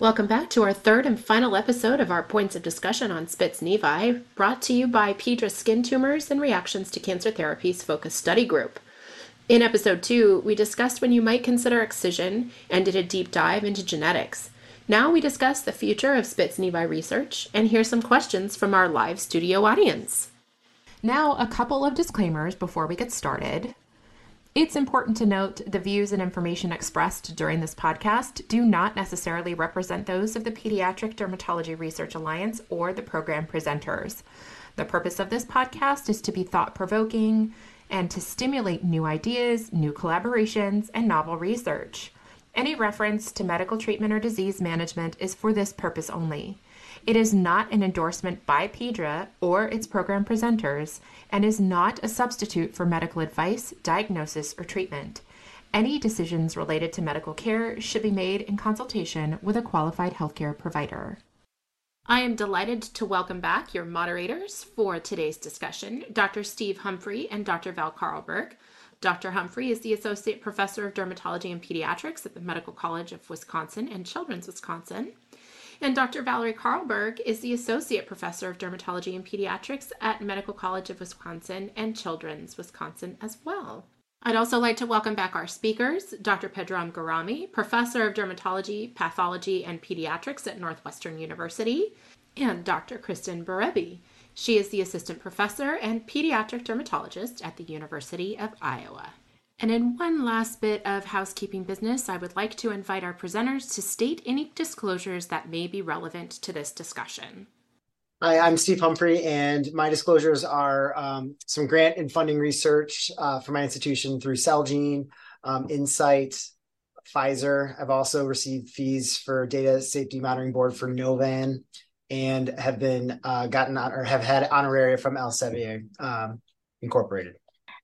Welcome back to our third and final episode of our points of discussion on Spitz nevi, brought to you by Pedra Skin Tumors and Reactions to Cancer Therapies Focus Study Group. In episode two, we discussed when you might consider excision and did a deep dive into genetics. Now we discuss the future of Spitz nevi research and hear some questions from our live studio audience. Now, a couple of disclaimers before we get started. It's important to note the views and information expressed during this podcast do not necessarily represent those of the Pediatric Dermatology Research Alliance or the program presenters. The purpose of this podcast is to be thought provoking and to stimulate new ideas, new collaborations, and novel research. Any reference to medical treatment or disease management is for this purpose only. It is not an endorsement by Pedra or its program presenters and is not a substitute for medical advice, diagnosis, or treatment. Any decisions related to medical care should be made in consultation with a qualified healthcare provider. I am delighted to welcome back your moderators for today's discussion, Dr. Steve Humphrey and Dr. Val Carlberg. Dr. Humphrey is the Associate Professor of Dermatology and Pediatrics at the Medical College of Wisconsin and Children's Wisconsin. And Dr. Valerie Carlberg is the Associate Professor of Dermatology and Pediatrics at Medical College of Wisconsin and Children's Wisconsin as well. I'd also like to welcome back our speakers, Dr. Pedram Gerami, Professor of Dermatology, Pathology, and Pediatrics at Northwestern University, and Dr. Kristen Berebi. She is the Assistant Professor and Pediatric Dermatologist at the University of Iowa. And in one last bit of housekeeping business, I would like to invite our presenters to state any disclosures that may be relevant to this discussion. Hi, I'm Steve Humphrey, and my disclosures are um, some grant and funding research uh, for my institution through Celgene, um, Incyte, Pfizer. I've also received fees for Data Safety Monitoring Board for Novan, and have been uh, gotten or have had honoraria from Elsevier um, Incorporated.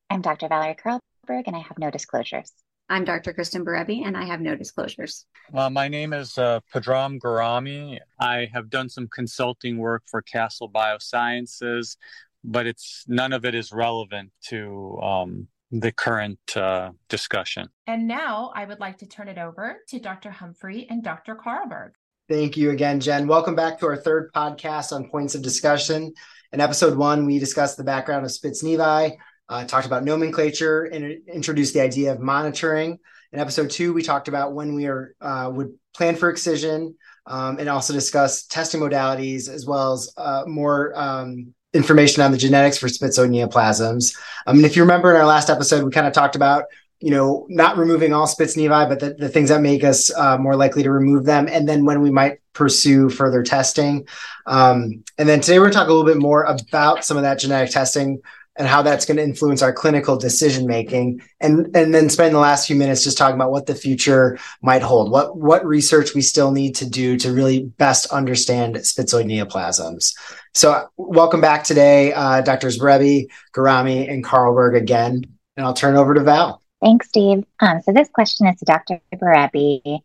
I'm Dr. Valerie Curl and I have no disclosures. I'm Dr. Kristen Berebi, and I have no disclosures. Uh, my name is uh, Pedram Gerami. I have done some consulting work for Castle Biosciences, but it's none of it is relevant to um, the current uh, discussion. And now I would like to turn it over to Dr. Humphrey and Dr. Carlberg. Thank you again, Jen. Welcome back to our third podcast on points of discussion. In episode one, we discussed the background of Spitz nevi, uh, talked about nomenclature and introduced the idea of monitoring. In episode two, we talked about when we are uh, would plan for excision um, and also discuss testing modalities as well as uh, more um, information on the genetics for spitzoid neoplasms. I mean, if you remember in our last episode, we kind of talked about you know not removing all spitz nevi, but the, the things that make us uh, more likely to remove them, and then when we might pursue further testing. Um, and then today we're going to talk a little bit more about some of that genetic testing and how that's going to influence our clinical decision making. And and then spend the last few minutes just talking about what the future might hold. What what research we still need to do to really best understand spitzoid neoplasms. So welcome back today uh, doctors Berebi, Gerami, and Carlberg again. And I'll turn over to Val. Thanks Steve. Um, so this question is to Dr. Berebi.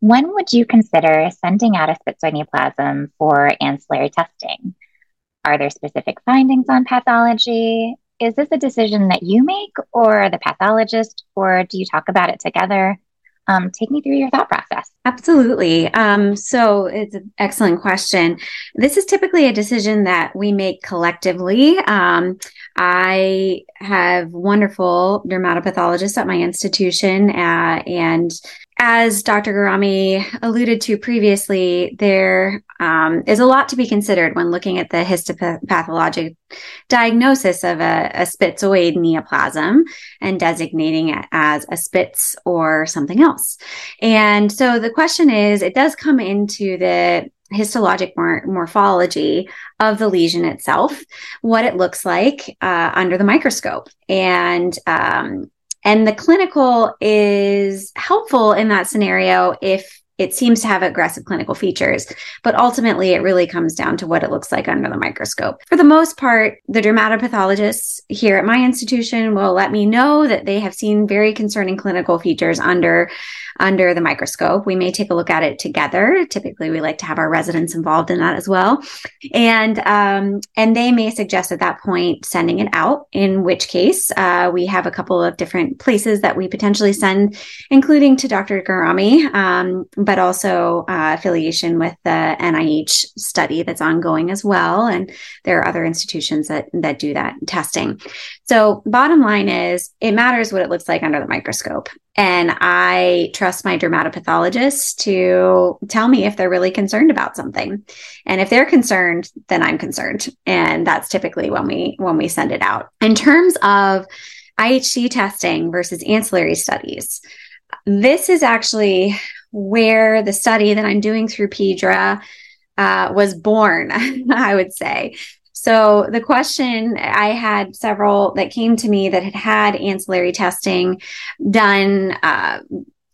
when would you consider sending out a spitzoid neoplasm for ancillary testing are there specific findings on pathology? Is this a decision that you make or the pathologist, or do you talk about it together? Um, take me through your thought process. Absolutely. Um, so it's an excellent question. This is typically a decision that we make collectively. Um, I have wonderful dermatopathologists at my institution, uh, and as Dr. Gerami alluded to previously, there um, is a lot to be considered when looking at the histopathologic diagnosis of a, a spitzoid neoplasm and designating it as a spitz or something else. And so the question is, it does come into the histologic mor- morphology of the lesion itself, what it looks like uh, under the microscope. And um, and the clinical is helpful in that scenario if it seems to have aggressive clinical features, but ultimately it really comes down to what it looks like under the microscope. For the most part, the dermatopathologists here at my institution will let me know that they have seen very concerning clinical features under under the microscope. We may take a look at it together. Typically, we like to have our residents involved in that as well, and um, and they may suggest at that point sending it out. In which case, uh, we have a couple of different places that we potentially send, including to Dr. Gerami. Um, but also uh, affiliation with the NIH study that's ongoing as well. And there are other institutions that that do that testing. So, bottom line is, it matters what it looks like under the microscope. And I trust my dermatopathologists to tell me if they're really concerned about something. And if they're concerned, then I'm concerned. And that's typically when we when we send it out. In terms of IHC testing versus ancillary studies, this is actually where the study that I'm doing through PEDRA uh, was born, I would say. So the question I had several that came to me that had had ancillary testing done uh,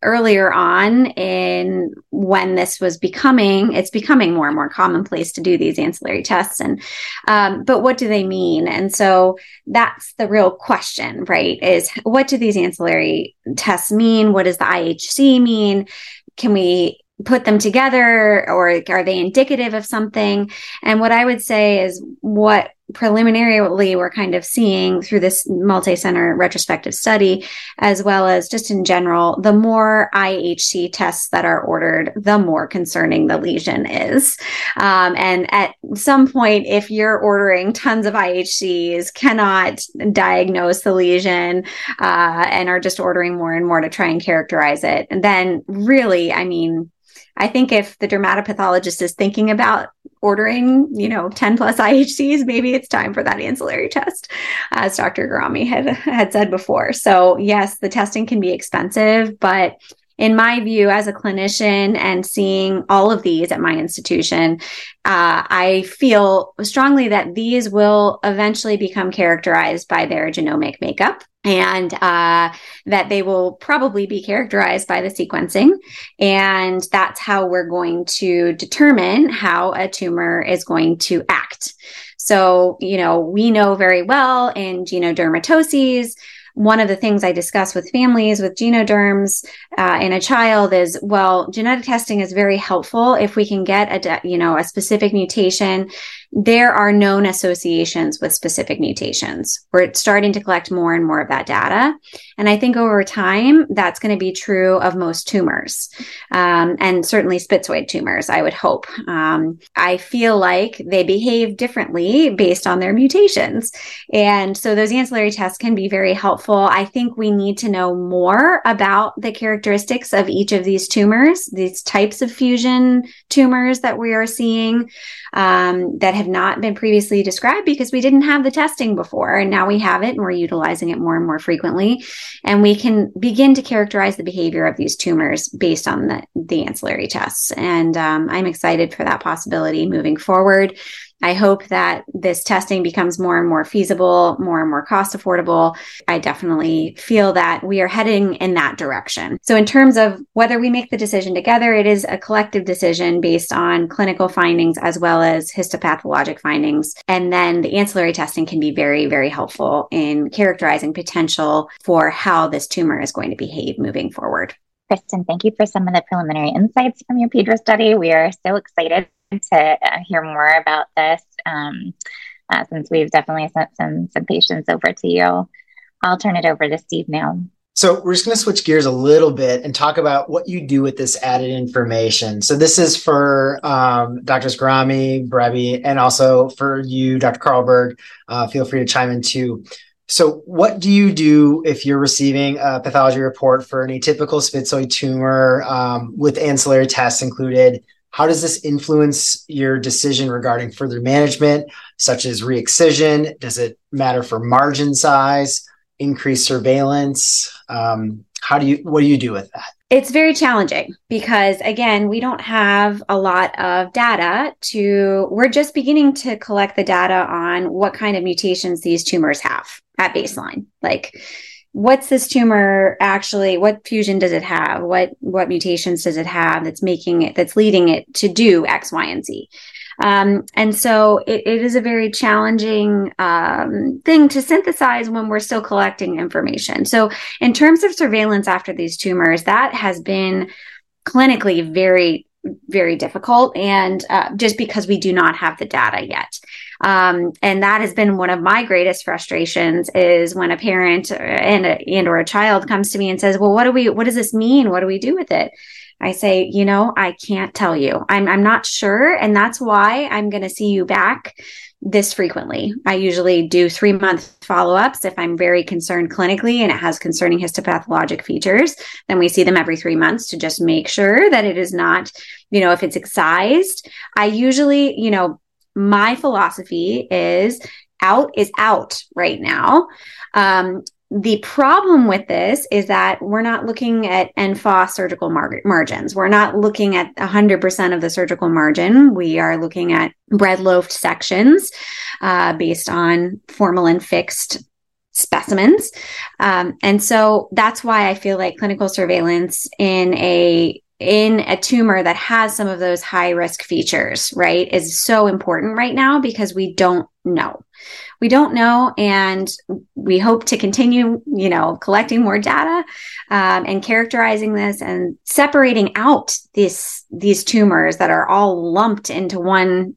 earlier on in when this was becoming it's becoming more and more commonplace to do these ancillary tests. And um, but what do they mean? And so that's the real question right is what do these ancillary tests mean? What does the ihc mean can we put them together or are they indicative of something? And what i would say is what preliminarily we're kind of seeing through this multi-center retrospective study as well as just in general the more ihc tests that are ordered the more concerning the lesion is. Um, and at some point if you're ordering tons of ihcs cannot diagnose the lesion uh, and are just ordering more and more to try and characterize it and then really i mean I think if the dermatopathologist is thinking about ordering, you know, 10 plus IHCs, maybe it's time for that ancillary test, as Dr. Gerami had, had said before. So, yes, the testing can be expensive, but in my view, as a clinician and seeing all of these at my institution, uh, I feel strongly that these will eventually become characterized by their genomic makeup and uh, that they will probably be characterized by the sequencing. And that's how we're going to determine how a tumor is going to act. So, you know, we know very well in genodermatoses, one of the things I discuss with families with genoderms uh, in a child is, well, genetic testing is very helpful if we can get a, you know, a specific mutation there are known associations with specific mutations. We're starting to collect more and more of that data. And I think over time, that's going to be true of most tumors um, and certainly spitzoid tumors, I would hope. Um, I feel like they behave differently based on their mutations. And so those ancillary tests can be very helpful. I think we need to know more about the characteristics of each of these tumors, these types of fusion tumors that we are seeing um, that have not been previously described because we didn't have the testing before. And now we have it and we're utilizing it more and more frequently. And we can begin to characterize the behavior of these tumors based on the, the ancillary tests. And um, I'm excited for that possibility moving forward. I hope that this testing becomes more and more feasible, more and more cost affordable. I definitely feel that we are heading in that direction. So, in terms of whether we make the decision together, it is a collective decision based on clinical findings as well as histopathologic findings. And then the ancillary testing can be very, very helpful in characterizing potential for how this tumor is going to behave moving forward. Kristen, thank you for some of the preliminary insights from your PEDRA study. We are so excited to uh, hear more about this um, uh, since we've definitely sent some, some patients over to you. I'll turn it over to Steve now. So we're just going to switch gears a little bit and talk about what you do with this added information. So this is for um. Gerami, Berebi, and also for you, Dr. Carlberg. Uh, feel free to chime in too. So, what do you do if you're receiving a pathology report for an atypical spitzoid tumor um, with ancillary tests included? How does this influence your decision regarding further management, such as re-excision? Does it matter for margin size, increased surveillance? Um, how do you what do you do with that? It's very challenging because again, we don't have a lot of data to we're just beginning to collect the data on what kind of mutations these tumors have at baseline. Like what's this tumor actually what fusion does it have? What what mutations does it have that's making it that's leading it to do x y and z? Um, and so it, it is a very challenging um, thing to synthesize when we're still collecting information. So in terms of surveillance after these tumors that has been clinically very very difficult and uh, just because we do not have the data yet. Um, and that has been one of my greatest frustrations is when a parent and a, and or a child comes to me and says well what do we what does this mean? What do we do with it I say, you know, I can't tell you. I'm, I'm not sure. And that's why I'm going to see you back this frequently. I usually do three month follow ups if I'm very concerned clinically and it has concerning histopathologic features. Then we see them every three months to just make sure that it is not, you know, if it's excised. I usually, you know, my philosophy is out is out right now. Um, the problem with this is that we're not looking at en face surgical mar- margins. We're not looking at 100% of the surgical margin. We are looking at bread loafed sections uh, based on formalin fixed specimens. Um, and so that's why I feel like clinical surveillance in a in a tumor that has some of those high risk features, right, is so important right now because we don't know. We don't know, and we hope to continue, you know, collecting more data um, and characterizing this and separating out these these tumors that are all lumped into one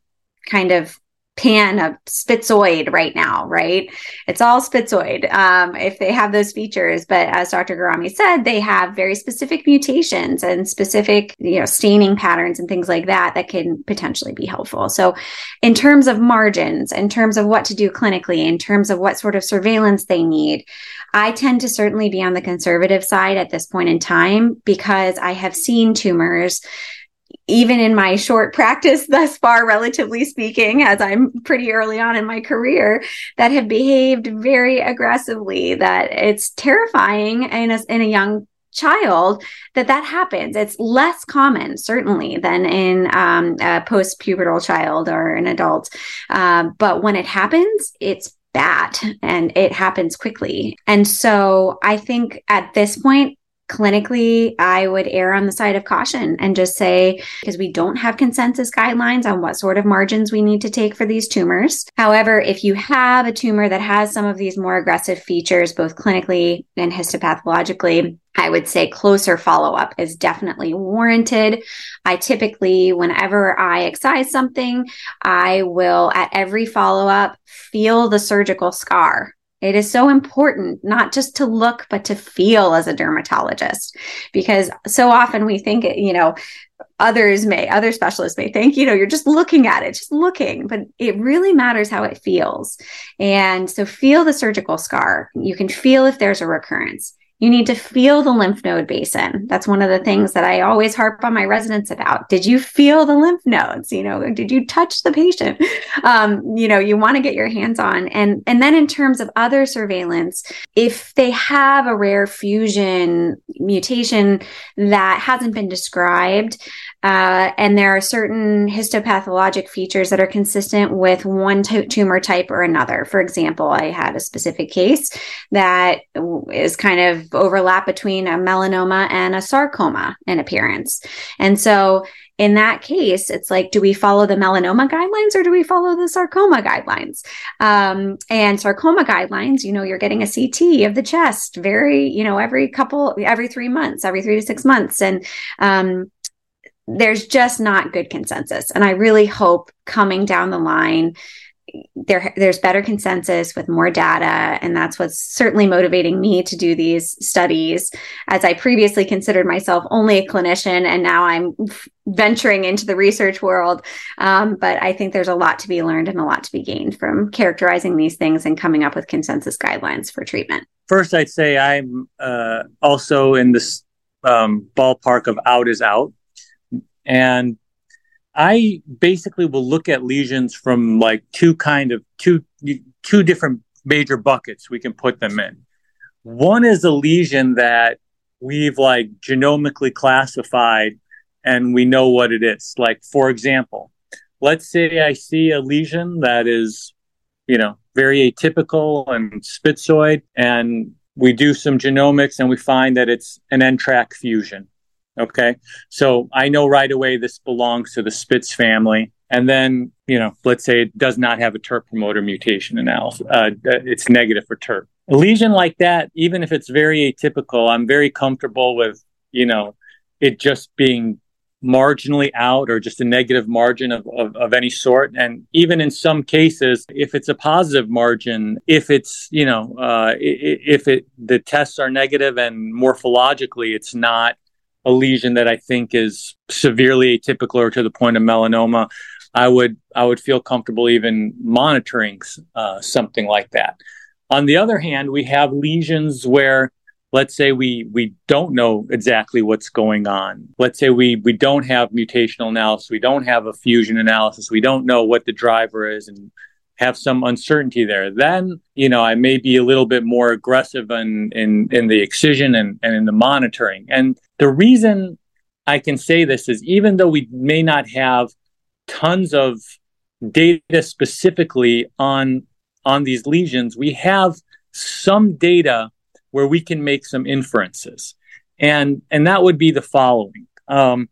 kind of pan of spitzoid right now, right? It's all spitzoid um, if they have those features. But as Dr. Gerami said, they have very specific mutations and specific, you know, staining patterns and things like that that can potentially be helpful. So, in terms of margins, in terms of what to do clinically, in terms of what sort of surveillance they need, I tend to certainly be on the conservative side at this point in time because I have seen tumors even in my short practice thus far, relatively speaking, as I'm pretty early on in my career, that have behaved very aggressively, that it's terrifying in a, in a young child that that happens. It's less common, certainly, than in um, a post pubertal child or an adult. Uh, but when it happens, it's bad and it happens quickly. And so I think at this point, clinically, I would err on the side of caution and just say, because we don't have consensus guidelines on what sort of margins we need to take for these tumors. However, if you have a tumor that has some of these more aggressive features, both clinically and histopathologically, I would say closer follow up is definitely warranted. I typically, whenever I excise something, I will at every follow up feel the surgical scar it is so important not just to look, but to feel as a dermatologist, because so often we think, you know, others may, other specialists may think, you know, you're just looking at it, just looking, but it really matters how it feels. And so feel the surgical scar. You can feel if there's a recurrence. You need to feel the lymph node basin. That's one of the things that I always harp on my residents about. Did you feel the lymph nodes? You know, did you touch the patient? Um, you know, you want to get your hands on. And and then in terms of other surveillance, if they have a rare fusion mutation that hasn't been described, uh, and there are certain histopathologic features that are consistent with one t- tumor type or another. For example, I had a specific case that is kind of overlap between a melanoma and a sarcoma in appearance. And so in that case, it's like, do we follow the melanoma guidelines or do we follow the sarcoma guidelines? Um, and sarcoma guidelines, you know, you're getting a CT of the chest very, you know, every couple, every three months, every three to six months. And, um, there's just not good consensus. And I really hope coming down the line, there there's better consensus with more data. And that's what's certainly motivating me to do these studies. As i previously considered myself only a clinician and now i'm venturing into the research world. Um, but i think there's a lot to be learned and a lot to be gained from characterizing these things and coming up with consensus guidelines for treatment. First i'd say i'm uh, also in this um, ballpark of out is out and I basically will look at lesions from like two kind of two two different major buckets we can put them in. One is a lesion that we've like genomically classified and we know what it is. Like for example, let's say I see a lesion that is, you know, very atypical and spitzoid and we do some genomics and we find that it's an NTRK fusion. Okay. So I know right away this belongs to the Spitz family. And then, you know, let's say it does not have a TERT promoter mutation analysis. Uh, it's negative for TERT. A lesion like that, even if it's very atypical, I'm very comfortable with, you know, it just being marginally out or just a negative margin of, of, of, any sort. And even in some cases, if it's a positive margin, if it's, you know, uh, if it, the tests are negative and morphologically it's not a lesion that I think is severely atypical or to the point of melanoma, I would I would feel comfortable even monitoring uh, something like that. On the other hand, we have lesions where let's say we we don't know exactly what's going on let's say we we don't have mutational analysis we don't have a fusion analysis we don't know what the driver is and have some uncertainty there then you know i may be a little bit more aggressive in in, in the excision and, and in the monitoring and the reason i can say this is even though we may not have tons of data specifically on on these lesions we have some data where we can make some inferences. And, and that would be the following. Um,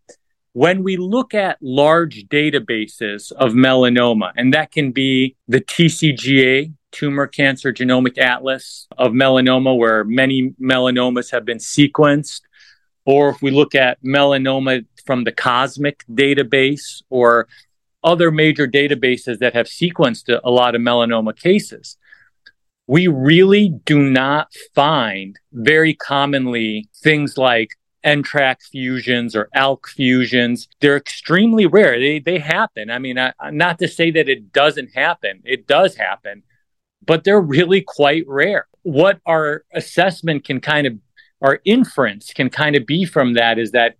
when we look at large databases of melanoma, and that can be the TCGA, Tumor Cancer Genomic Atlas of melanoma, where many melanomas have been sequenced, or if we look at melanoma from the COSMIC database or other major databases that have sequenced a lot of melanoma cases, we really do not find very commonly things like NTRK fusions or ALK fusions. They're extremely rare. They, they happen. I mean, I, not to say that it doesn't happen, it does happen, but they're really quite rare. What our assessment can kind of, our inference can kind of be from that is that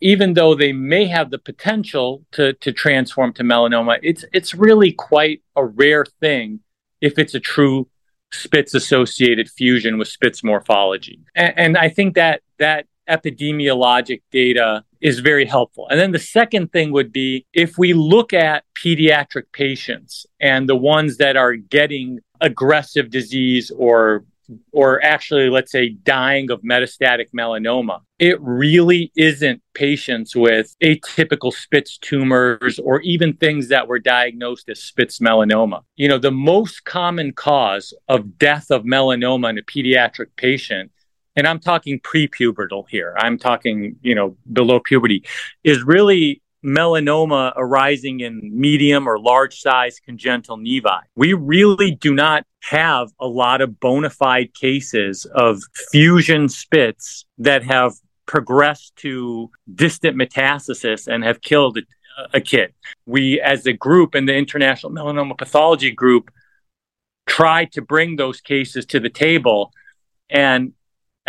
even though they may have the potential to, to transform to melanoma, it's, it's really quite a rare thing if it's a true Spitz associated fusion with Spitz morphology. And, and, I think that that epidemiologic data is very helpful. And then the second thing would be if we look at pediatric patients and the ones that are getting aggressive disease or or actually, let's say, dying of metastatic melanoma, it really isn't patients with atypical Spitz tumors or even things that were diagnosed as Spitz melanoma. You know, the most common cause of death of melanoma in a pediatric patient and I'm talking prepubertal here. I'm talking, you know, below puberty, is really melanoma arising in medium or large size congenital nevi. We really do not have a lot of bona fide cases of fusion Spitz that have progressed to distant metastasis and have killed a, kid. We, as a group in the International Melanoma Pathology Group, tried to bring those cases to the table and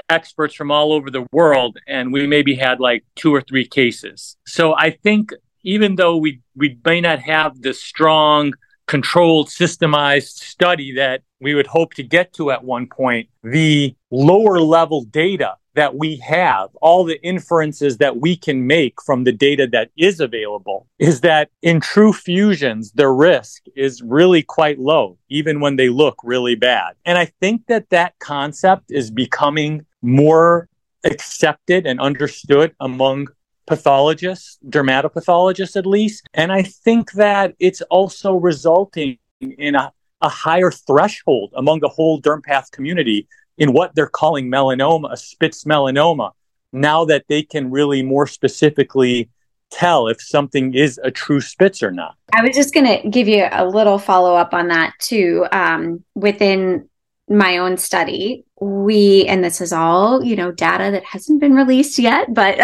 experts from all over the world, and we maybe had like two or three cases. So I think even though we, we may not have the strong, controlled, systemized study that we would hope to get to at one point, the lower level data that we have, all the inferences that we can make from the data that is available, is that in true fusions, the risk is really quite low, even when they look really bad. And I think that that concept is becoming more accepted and understood among pathologists, dermatopathologists at least. And I think that it's also resulting in a, a higher threshold among the whole dermpath community in what they're calling melanoma, a Spitz melanoma, now that they can really more specifically tell if something is a true Spitz or not. I was just going to give you a little follow up on that too. Um, within my own study, we, and this is all, you know, data that hasn't been released yet, but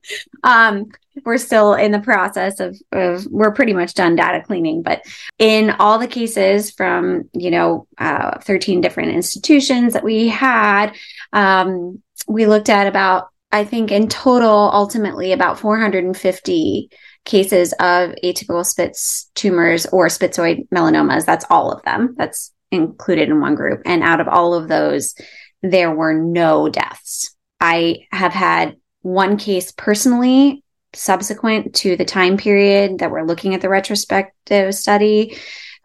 um, we're still in the process of, of, we're pretty much done data cleaning. But in all the cases from, you know, uh, 13 different institutions that we had, um, we looked at about, I think in total, ultimately about 450 cases of atypical Spitz tumors or spitzoid melanomas. That's all of them. That's included in one group. And out of all of those, there were no deaths. I have had one case personally subsequent to the time period that we're looking at the retrospective study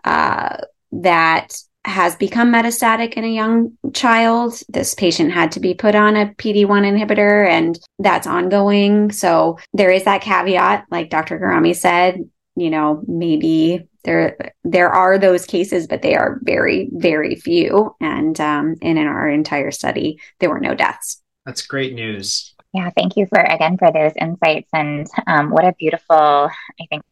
uh, that has become metastatic in a young child. This patient had to be put on a PD1 inhibitor and that's ongoing. So there is that caveat, like Dr. Gerami said, you know, maybe there there are those cases, but they are very very few. And um, and in our entire study, there were no deaths. That's great news. Yeah, thank you for again for those insights and um, what a beautiful, I think,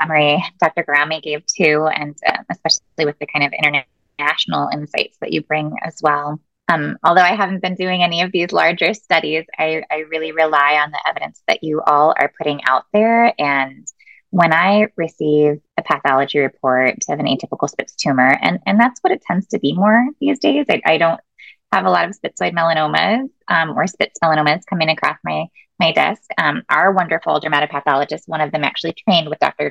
summary Dr. Gerami gave too, and uh, especially with the kind of international insights that you bring as well. Um, although I haven't been doing any of these larger studies, I, I really rely on the evidence that you all are putting out there. And when I receive a pathology report of an atypical Spitz tumor, and, and that's what it tends to be more these days. I, I don't have a lot of spitzoid melanomas um, or Spitz melanomas coming across my my desk. Um, our wonderful dermatopathologist, one of them actually trained with Dr.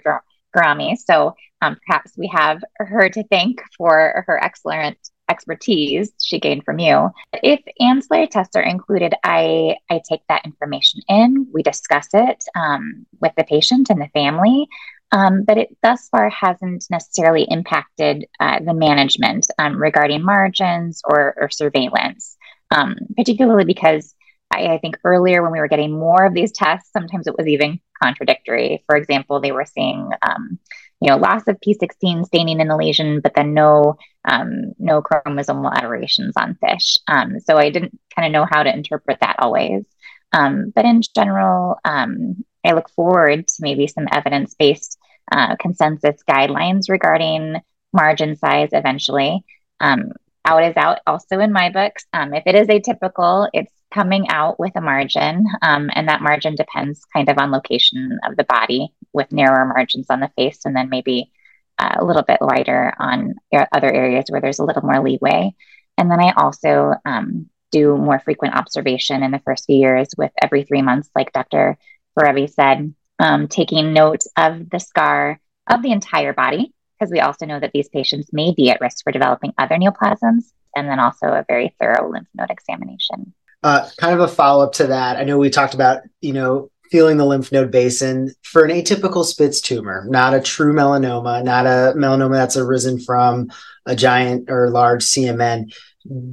Gerami. So um, perhaps we have her to thank for her excellent expertise she gained from you. If ancillary tests are included, I, I take that information in, we discuss it um, with the patient and the family. Um, but it thus far hasn't necessarily impacted uh, the management um, regarding margins or, or surveillance, um, particularly because I, I, think earlier when we were getting more of these tests, sometimes it was even contradictory. For example, they were seeing, um, you know, loss of P16 staining in the lesion, but then no um, no chromosomal aberrations on fish. Um, so I didn't kind of know how to interpret that always. Um, but in general, I look forward to maybe some evidence based uh, consensus guidelines regarding margin size eventually. Um, out is out also in my books. Um, if it is atypical, it's coming out with a margin, um, and that margin depends kind of on location of the body, with narrower margins on the face, and then maybe uh, a little bit wider on other areas where there's a little more leeway. And then I also um, do more frequent observation in the first few years with every three months, like Dr. Barabi said, um, taking note of the scar of the entire body, because we also know that these patients may be at risk for developing other neoplasms, and then also a very thorough lymph node examination. Uh, kind of a follow up to that. I know we talked about, you know, feeling the lymph node basin for an atypical Spitz tumor, not a true melanoma, not a melanoma that's arisen from a giant or large CMN.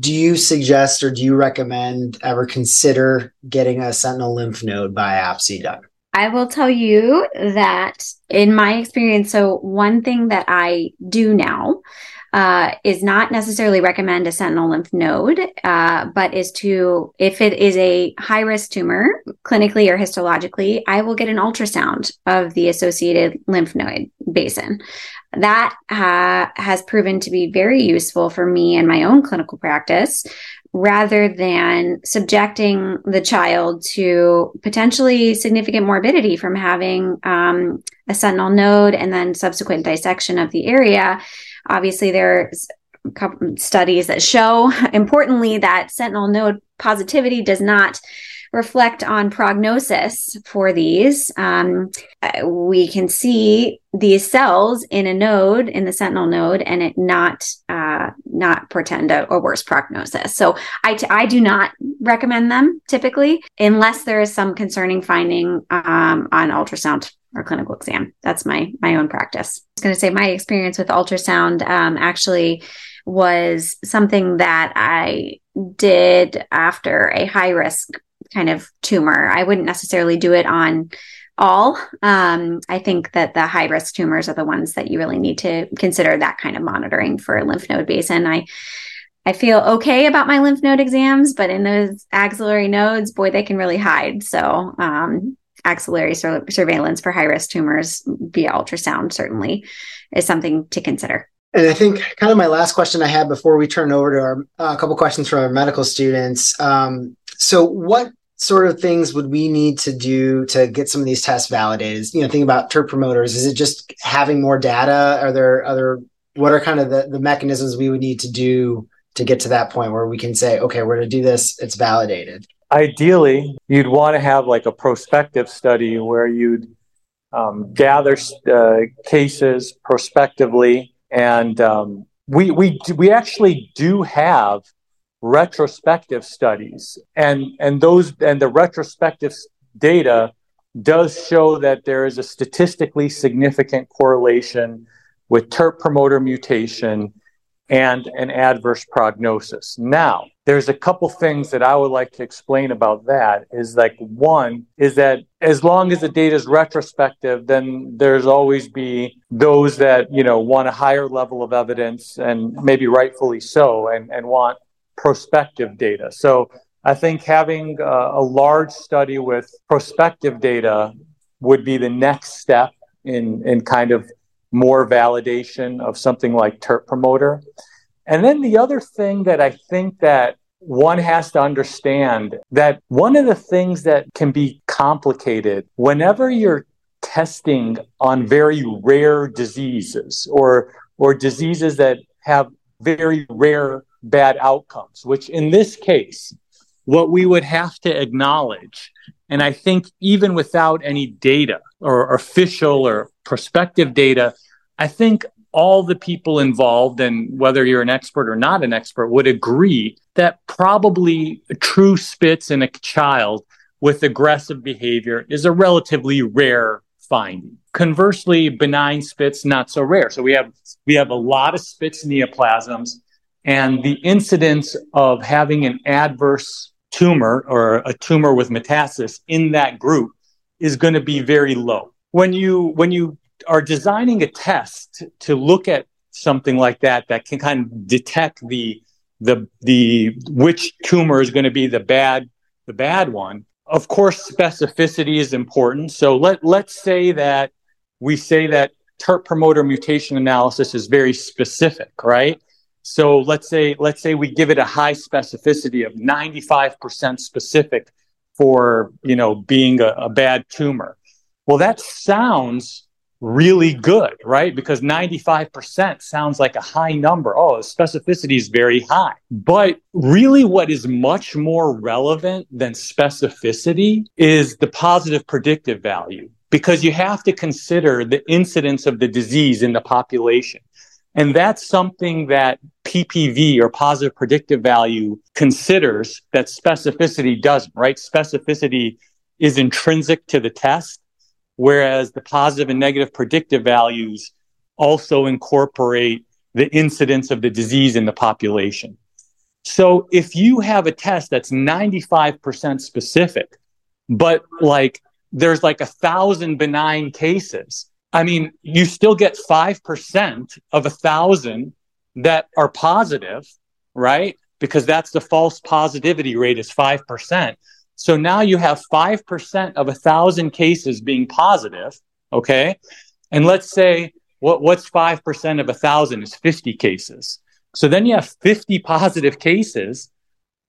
Do you suggest or do you recommend ever consider getting a sentinel lymph node biopsy done? I will tell you that in my experience, so one thing that I do now uh, is not necessarily recommend a sentinel lymph node, uh, but is to, if it is a high risk tumor, clinically or histologically, I will get an ultrasound of the associated lymph node basin. That uh, has proven to be very useful for me in my own clinical practice rather than subjecting the child to potentially significant morbidity from having um, a sentinel node and then subsequent dissection of the area. Obviously, there's studies that show, importantly, that sentinel node positivity does not reflect on prognosis for these, um, we can see these cells in a node in the sentinel node and it not uh, not portend a, a, worse prognosis. So I, t- I do not recommend them typically unless there is some concerning finding um, on ultrasound or clinical exam. That's my my own practice. I was going to say my experience with ultrasound um, actually was something that I did after a high risk kind of tumor. I wouldn't necessarily do it on all. Um, I think that the high risk tumors are the ones that you really need to consider that kind of monitoring for lymph node basin. I I feel okay about my lymph node exams, but in those axillary nodes, boy, they can really hide. So, um, axillary sur- surveillance for high risk tumors via ultrasound certainly is something to consider. And I think kind of my last question I had before we turn over to our uh, a couple questions from our medical students. Um, so, what sort of things would we need to do to get some of these tests validated? You know, think about TERT promoters. Is it just having more data? Are there other, what are kind of the, the mechanisms we would need to do to get to that point where we can say, okay, we're going to do this, it's validated? Ideally, you'd want to have like a prospective study where you'd um, gather uh, cases prospectively. And um, we, we, we actually do have retrospective studies and and those and the retrospective data does show that there is a statistically significant correlation with TERT promoter mutation and an adverse prognosis. Now, there's a couple things that I would like to explain about that is like one is that as long as the data is retrospective, then there's always be those that, you know, want a higher level of evidence and maybe rightfully so and, and want prospective data. So I think having a, a large study with prospective data would be the next step in, in kind of more validation of something like TERT promoter. And then the other thing that I think that one has to understand that one of the things that can be complicated whenever you're testing on very rare diseases or or diseases that have very rare bad outcomes which in this case what we would have to acknowledge and i think even without any data or official or prospective data i think all the people involved, and whether you're an expert or not an expert, would agree that probably true Spitz in a child with aggressive behavior is a relatively rare finding. Conversely, benign Spitz not so rare. So we have we have a lot of Spitz neoplasms, and the incidence of having an adverse tumor or a tumor with metastasis in that group is going to be very low. When you when you are designing a test to look at something like that that can kind of detect the the the which tumor is going to be the bad the bad one. Of course specificity is important. So let let's say that we say that TERT promoter mutation analysis is very specific right? So let's say let's say we give it a high specificity of 95% specific for you know being a, a bad tumor. Well that sounds really good, right? Because 95% sounds like a high number. Oh, specificity is very high. But really, what is much more relevant than specificity is the positive predictive value, because you have to consider the incidence of the disease in the population. And that's something that PPV or positive predictive value considers that specificity doesn't, right? Specificity is intrinsic to the test whereas the positive and negative predictive values also incorporate the incidence of the disease in the population. So if you have a test that's 95% specific, but like there's like a thousand benign cases, I mean, you still get 5% of a thousand that are positive, right? Because that's the false positivity rate is 5%. So now you have 5% of a thousand cases being positive. Okay. And let's say what, what's 5% of a thousand is 50 cases. So then you have 50 positive cases.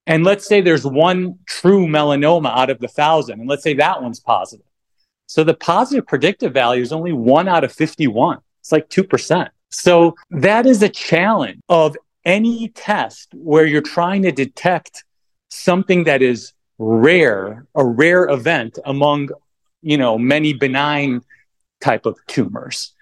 And let's say there's one true melanoma out of the thousand. And let's say that one's positive. So the positive predictive value is only one out of 51. It's like 2%. So that is a challenge of any test where you're trying to detect something that is rare, a rare event among, you know, many benign type of tumors.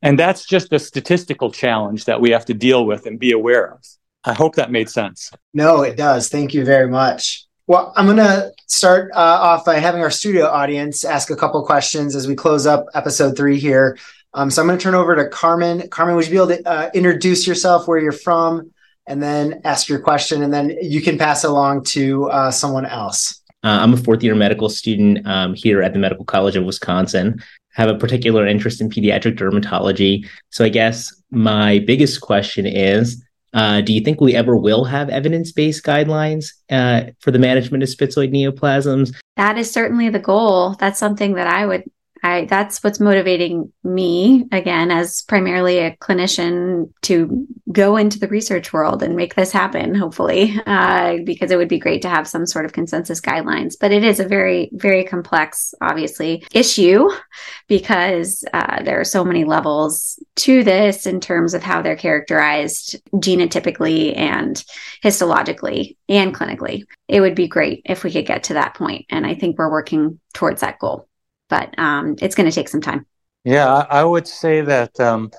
And that's just a statistical challenge that we have to deal with and be aware of. I hope that made sense. No, it does. Thank you very much. Well, I'm going to start uh, off by having our studio audience ask a couple questions as we close up episode three here. Um, so I'm going to turn over to Carmen. Carmen, would you be able to uh, introduce yourself, where you're from, and then ask your question, and then you can pass it along to uh, someone else. Uh, I'm a fourth year medical student um, here at the Medical College of Wisconsin. Have a particular interest in pediatric dermatology. So I guess my biggest question is uh, do you think we ever will have evidence based guidelines uh, for the management of spitzoid neoplasms? That is certainly the goal. That's something that I would I that's what's motivating me again as primarily a clinician to go into the research world and make this happen hopefully uh, because it would be great to have some sort of consensus guidelines. But it is a very very complex obviously issue because uh, there are so many levels to this in terms of how they're characterized genotypically and histologically and clinically. It would be great if we could get to that point and i think we're working towards that goal but um, it's going to take some time. Yeah, I would say that um,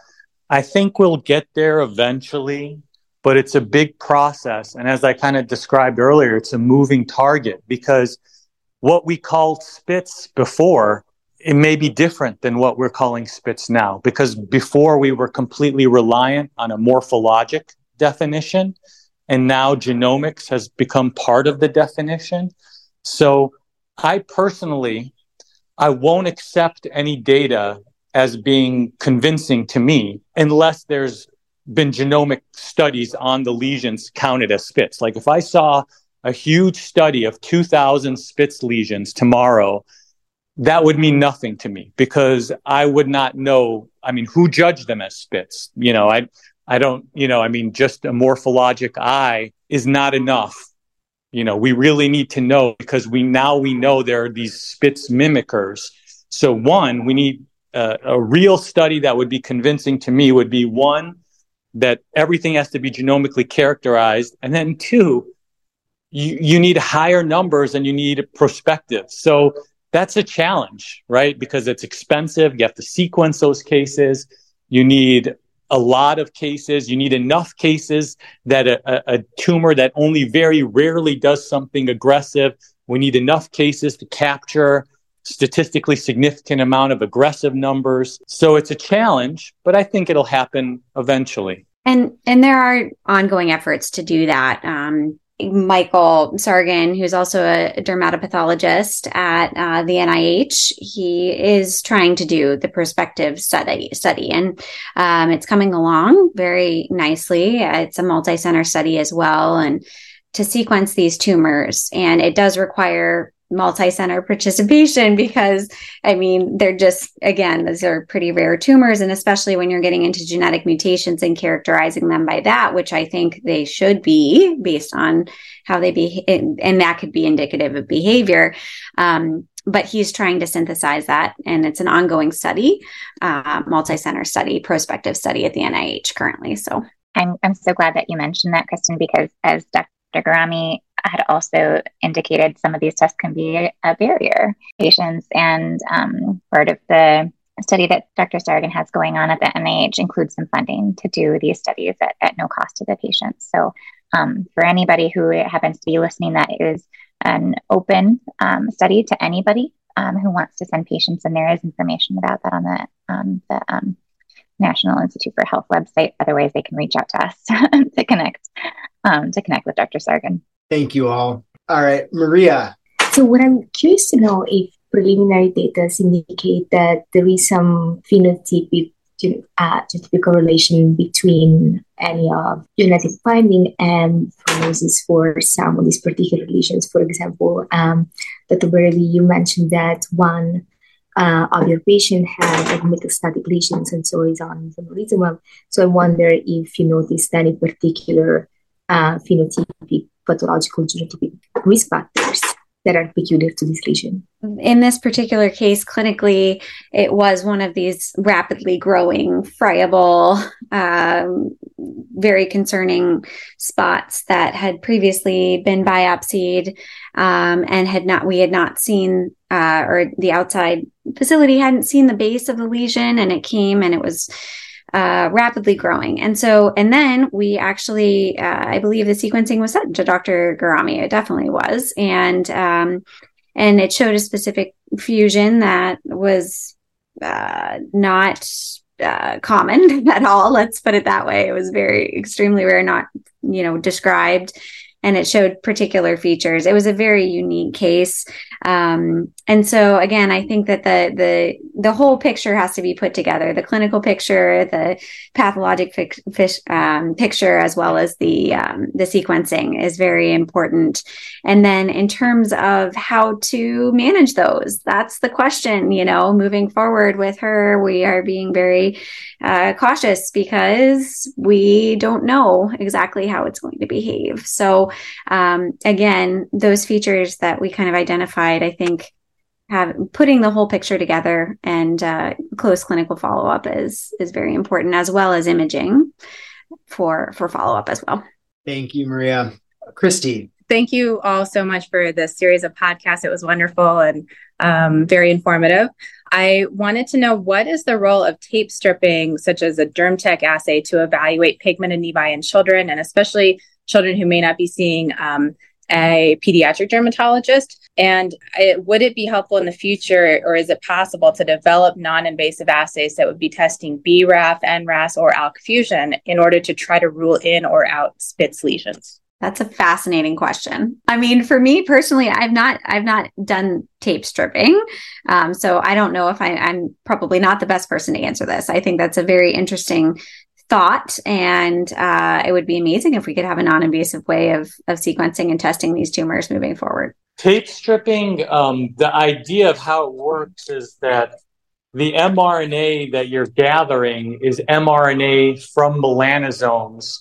I think we'll get there eventually, but it's a big process. And as I kind of described earlier, it's a moving target because what we called Spitz before, it may be different than what we're calling Spitz now because before we were completely reliant on a morphologic definition and now genomics has become part of the definition. So I personally I won't accept any data as being convincing to me unless there's been genomic studies on the lesions counted as Spitz. Like if I saw a huge study of 2000 Spitz lesions tomorrow, that would mean nothing to me because I would not know. I mean, who judged them as Spitz? You know, I, I don't, you know, I mean, just a morphologic eye is not enough You know, we really need to know because we now we know there are these Spitz mimickers. So one, we need a, a real study that would be convincing to me would be one that everything has to be genomically characterized, and then two, you, you need higher numbers and you need prospective. So that's a challenge, right? Because it's expensive. You have to sequence those cases. You need a lot of cases. You need enough cases that a, a, tumor that only very rarely does something aggressive. We need enough cases to capture statistically significant amount of aggressive numbers. So it's a challenge, but I think it'll happen eventually. And and there are ongoing efforts to do that. Um, Michael Sargen, who's also a dermatopathologist at uh, the NIH, he is trying to do the prospective study, study and um, it's coming along very nicely. It's a multi-center study as well, and to sequence these tumors, and it does require multi-center participation because i mean they're just again those are pretty rare tumors. And especially when you're getting into genetic mutations and characterizing them by that which i think they should be based on how they behave and that could be indicative of behavior. Um, but he's trying to synthesize that. And it's an ongoing study uh, multi-center study prospective study at the nih currently. So. I'm, I'm so glad that you mentioned that kristen because as dr Gerami had also indicated some of these tests can be a, a barrier patients and um, part of the study that Dr. Sargen has going on at the NIH includes some funding to do these studies at, at no cost to the patients. So um, for anybody who happens to be listening, that is an open um, study to anybody um, who wants to send patients, and there is information about that on the, um, the um, National Institute for Health website. Otherwise, they can reach out to us to connect um, to connect with Dr. Sargen. Thank you all. All right, Maria. So, what I'm curious to know if preliminary data indicate that there is some phenotypic uh, genetic correlation between any of genetic finding and prognosis for some of these particular lesions. For example, um, Dr. Burley, you mentioned that one uh, of your patient had like metastatic lesions and so is on pembrolizumab. So I wonder if you noticed any particular uh, phenotypic pathological genotypic risk factors that are peculiar to this lesion. In this particular case, clinically, it was one of these rapidly growing, friable, um, very concerning spots that had previously been biopsied um, and had not, we had not seen, uh, or the outside facility hadn't seen the base of the lesion, and it came and it was uh, rapidly growing. And so, and then we actually, uh, I believe the sequencing was sent to Dr. Gerami. It definitely was. And, um, and it showed a specific fusion that was uh, not uh, common at all. Let's put it that way. It was very extremely rare, not you know described and it showed particular features. It was a very unique case. Um, and so again, I think that the the the whole picture has to be put together: the clinical picture, the pathologic fish, um, picture, as well as the um, the sequencing is very important. And then in terms of how to manage those, that's the question. You know, moving forward with her, we are being very uh, cautious because we don't know exactly how it's going to behave. So um, again, those features that we kind of identified, I think, have putting the whole picture together and uh, close clinical follow up is is very important, as well as imaging for for follow up as well. Thank you, Maria. Christy. Thank you all so much for this series of podcasts. It was wonderful and um, very informative. I wanted to know what is the role of tape stripping, such as a DermTech assay, to evaluate pigmented nevi in children, and especially children who may not be seeing um, a pediatric dermatologist? And it, would it be helpful in the future, or is it possible to develop non invasive assays that would be testing BRAF, NRAS, or ALK fusion in order to try to rule in or out Spitz lesions? That's a fascinating question. I mean, for me personally, I've not I've not done tape stripping, um, so I don't know if I, I'm probably not the best person to answer this. I think that's a very interesting thought, and uh, it would be amazing if we could have a non-invasive way of of sequencing and testing these tumors moving forward. Tape stripping, um, the idea of how it works is that the mRNA that you're gathering is mRNA from melanosomes,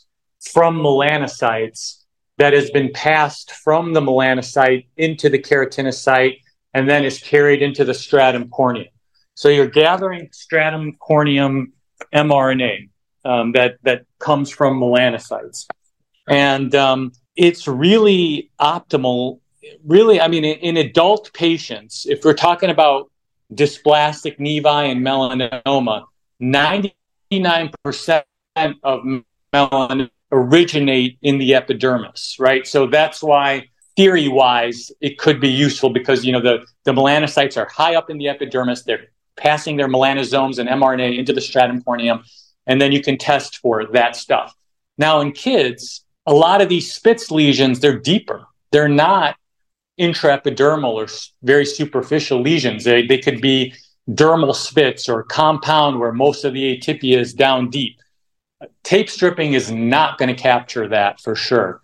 from melanocytes that has been passed from the melanocyte into the keratinocyte and then is carried into the stratum corneum. So you're gathering stratum corneum mRNA um, that that comes from melanocytes, and um, it's really optimal. Really, I mean, in, in adult patients, if we're talking about dysplastic nevi and melanoma, 99% of melanoma originate in the epidermis, right? So that's why theory wise it could be useful because you know the, the melanocytes are high up in the epidermis they're passing their melanosomes and mrna into the stratum corneum and then you can test for that stuff. Now in kids a lot of these spitz lesions they're deeper. They're not intraepidermal or very superficial lesions. They, they could be dermal spitz or compound where most of the atypia is down deep. Tape stripping is not going to capture that for sure.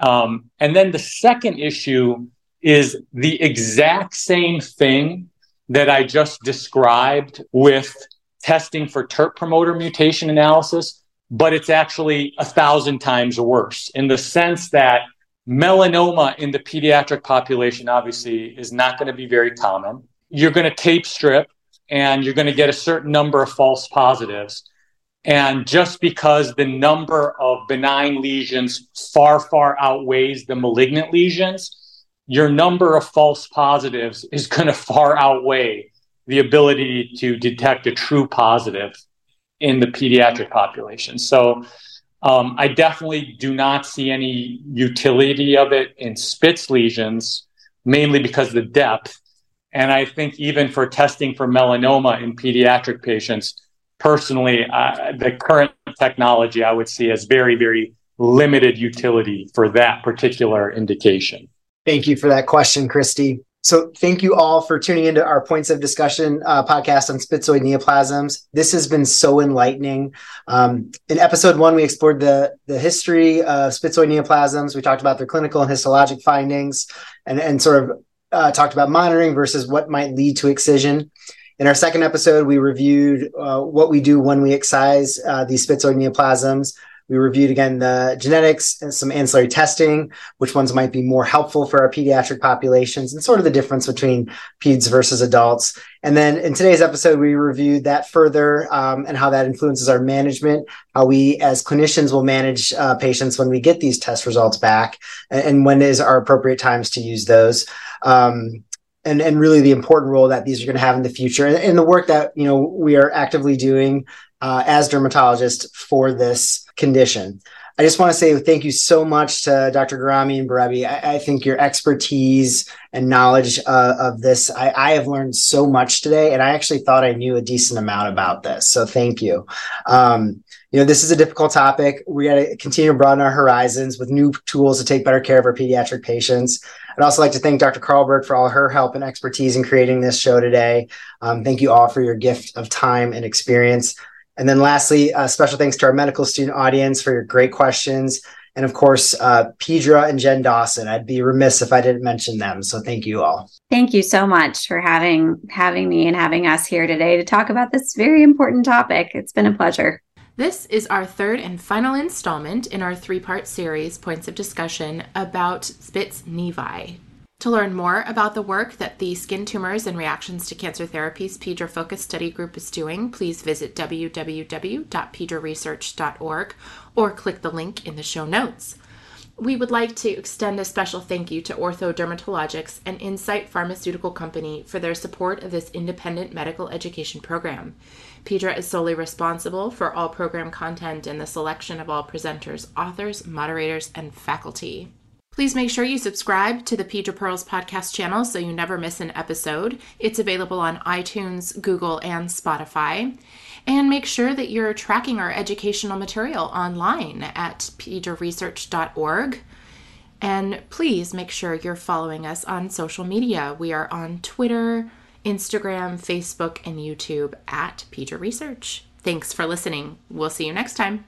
Um, and then the second issue is the exact same thing that I just described with testing for TERT promoter mutation analysis, but it's actually a thousand times worse in the sense that melanoma in the pediatric population obviously is not going to be very common. You're going to tape strip and you're going to get a certain number of false positives. And just because the number of benign lesions far, far outweighs the malignant lesions, your number of false positives is going to far outweigh the ability to detect a true positive in the pediatric population. So um, I definitely do not see any utility of it in Spitz lesions, mainly because of the depth. And I think even for testing for melanoma in pediatric patients, personally, uh, the current technology I would see as very, very limited utility for that particular indication. Thank you for that question, Christy. So, thank you all for tuning into our Points of Discussion uh, podcast on spitzoid neoplasms. This has been so enlightening. Um, in episode one, we explored the, the history of spitzoid neoplasms. We talked about their clinical and histologic findings and, and sort of uh, talked about monitoring versus what might lead to excision. In our second episode, we reviewed uh, what we do when we excise uh, these spitzoid neoplasms. We reviewed again the genetics and some ancillary testing, which ones might be more helpful for our pediatric populations, and sort of the difference between peds versus adults. And then in today's episode, we reviewed that further um, and how that influences our management, how we as clinicians will manage uh, patients when we get these test results back, and, and when is our appropriate times to use those. Um, and and really the important role that these are going to have in the future and, and the work that you know we are actively doing uh, as dermatologist for this condition. I just want to say thank you so much to Dr. Gerami and Berebi. I, I think your expertise and knowledge uh, of this, I, I, have learned so much today, and I actually thought I knew a decent amount about this. So thank you. Um, you know, this is a difficult topic. We got to continue to broaden our horizons with new tools to take better care of our pediatric patients. I'd also like to thank Dr. Carlberg for all her help and expertise in creating this show today. Um, thank you all for your gift of time and experience. And then lastly, uh, special thanks to our medical student audience for your great questions. And of course, uh, Pedra and Jen Dawson. I'd be remiss if I didn't mention them. So thank you all. Thank you so much for having having me and having us here today to talk about this very important topic. It's been a pleasure. This is our third and final installment in our three part series, Points of Discussion, about Spitz nevi. To learn more about the work that the Skin Tumors and Reactions to Cancer Therapies Pedra Focus Study Group is doing, please visit www.pedraresearch.org or click the link in the show notes. We would like to extend a special thank you to Ortho Dermatologics and Incyte Pharmaceutical Company for their support of this independent medical education program. Pedra is solely responsible for all program content and the selection of all presenters, authors, moderators, and faculty. Please make sure you subscribe to the Pedra Pearls podcast channel so you never miss an episode. It's available on iTunes, Google, and Spotify. And make sure that you're tracking our educational material online at pedraresearch.org. And please make sure you're following us on social media. We are on Twitter, Instagram, Facebook, and YouTube at Pedra Research. Thanks for listening. We'll see you next time.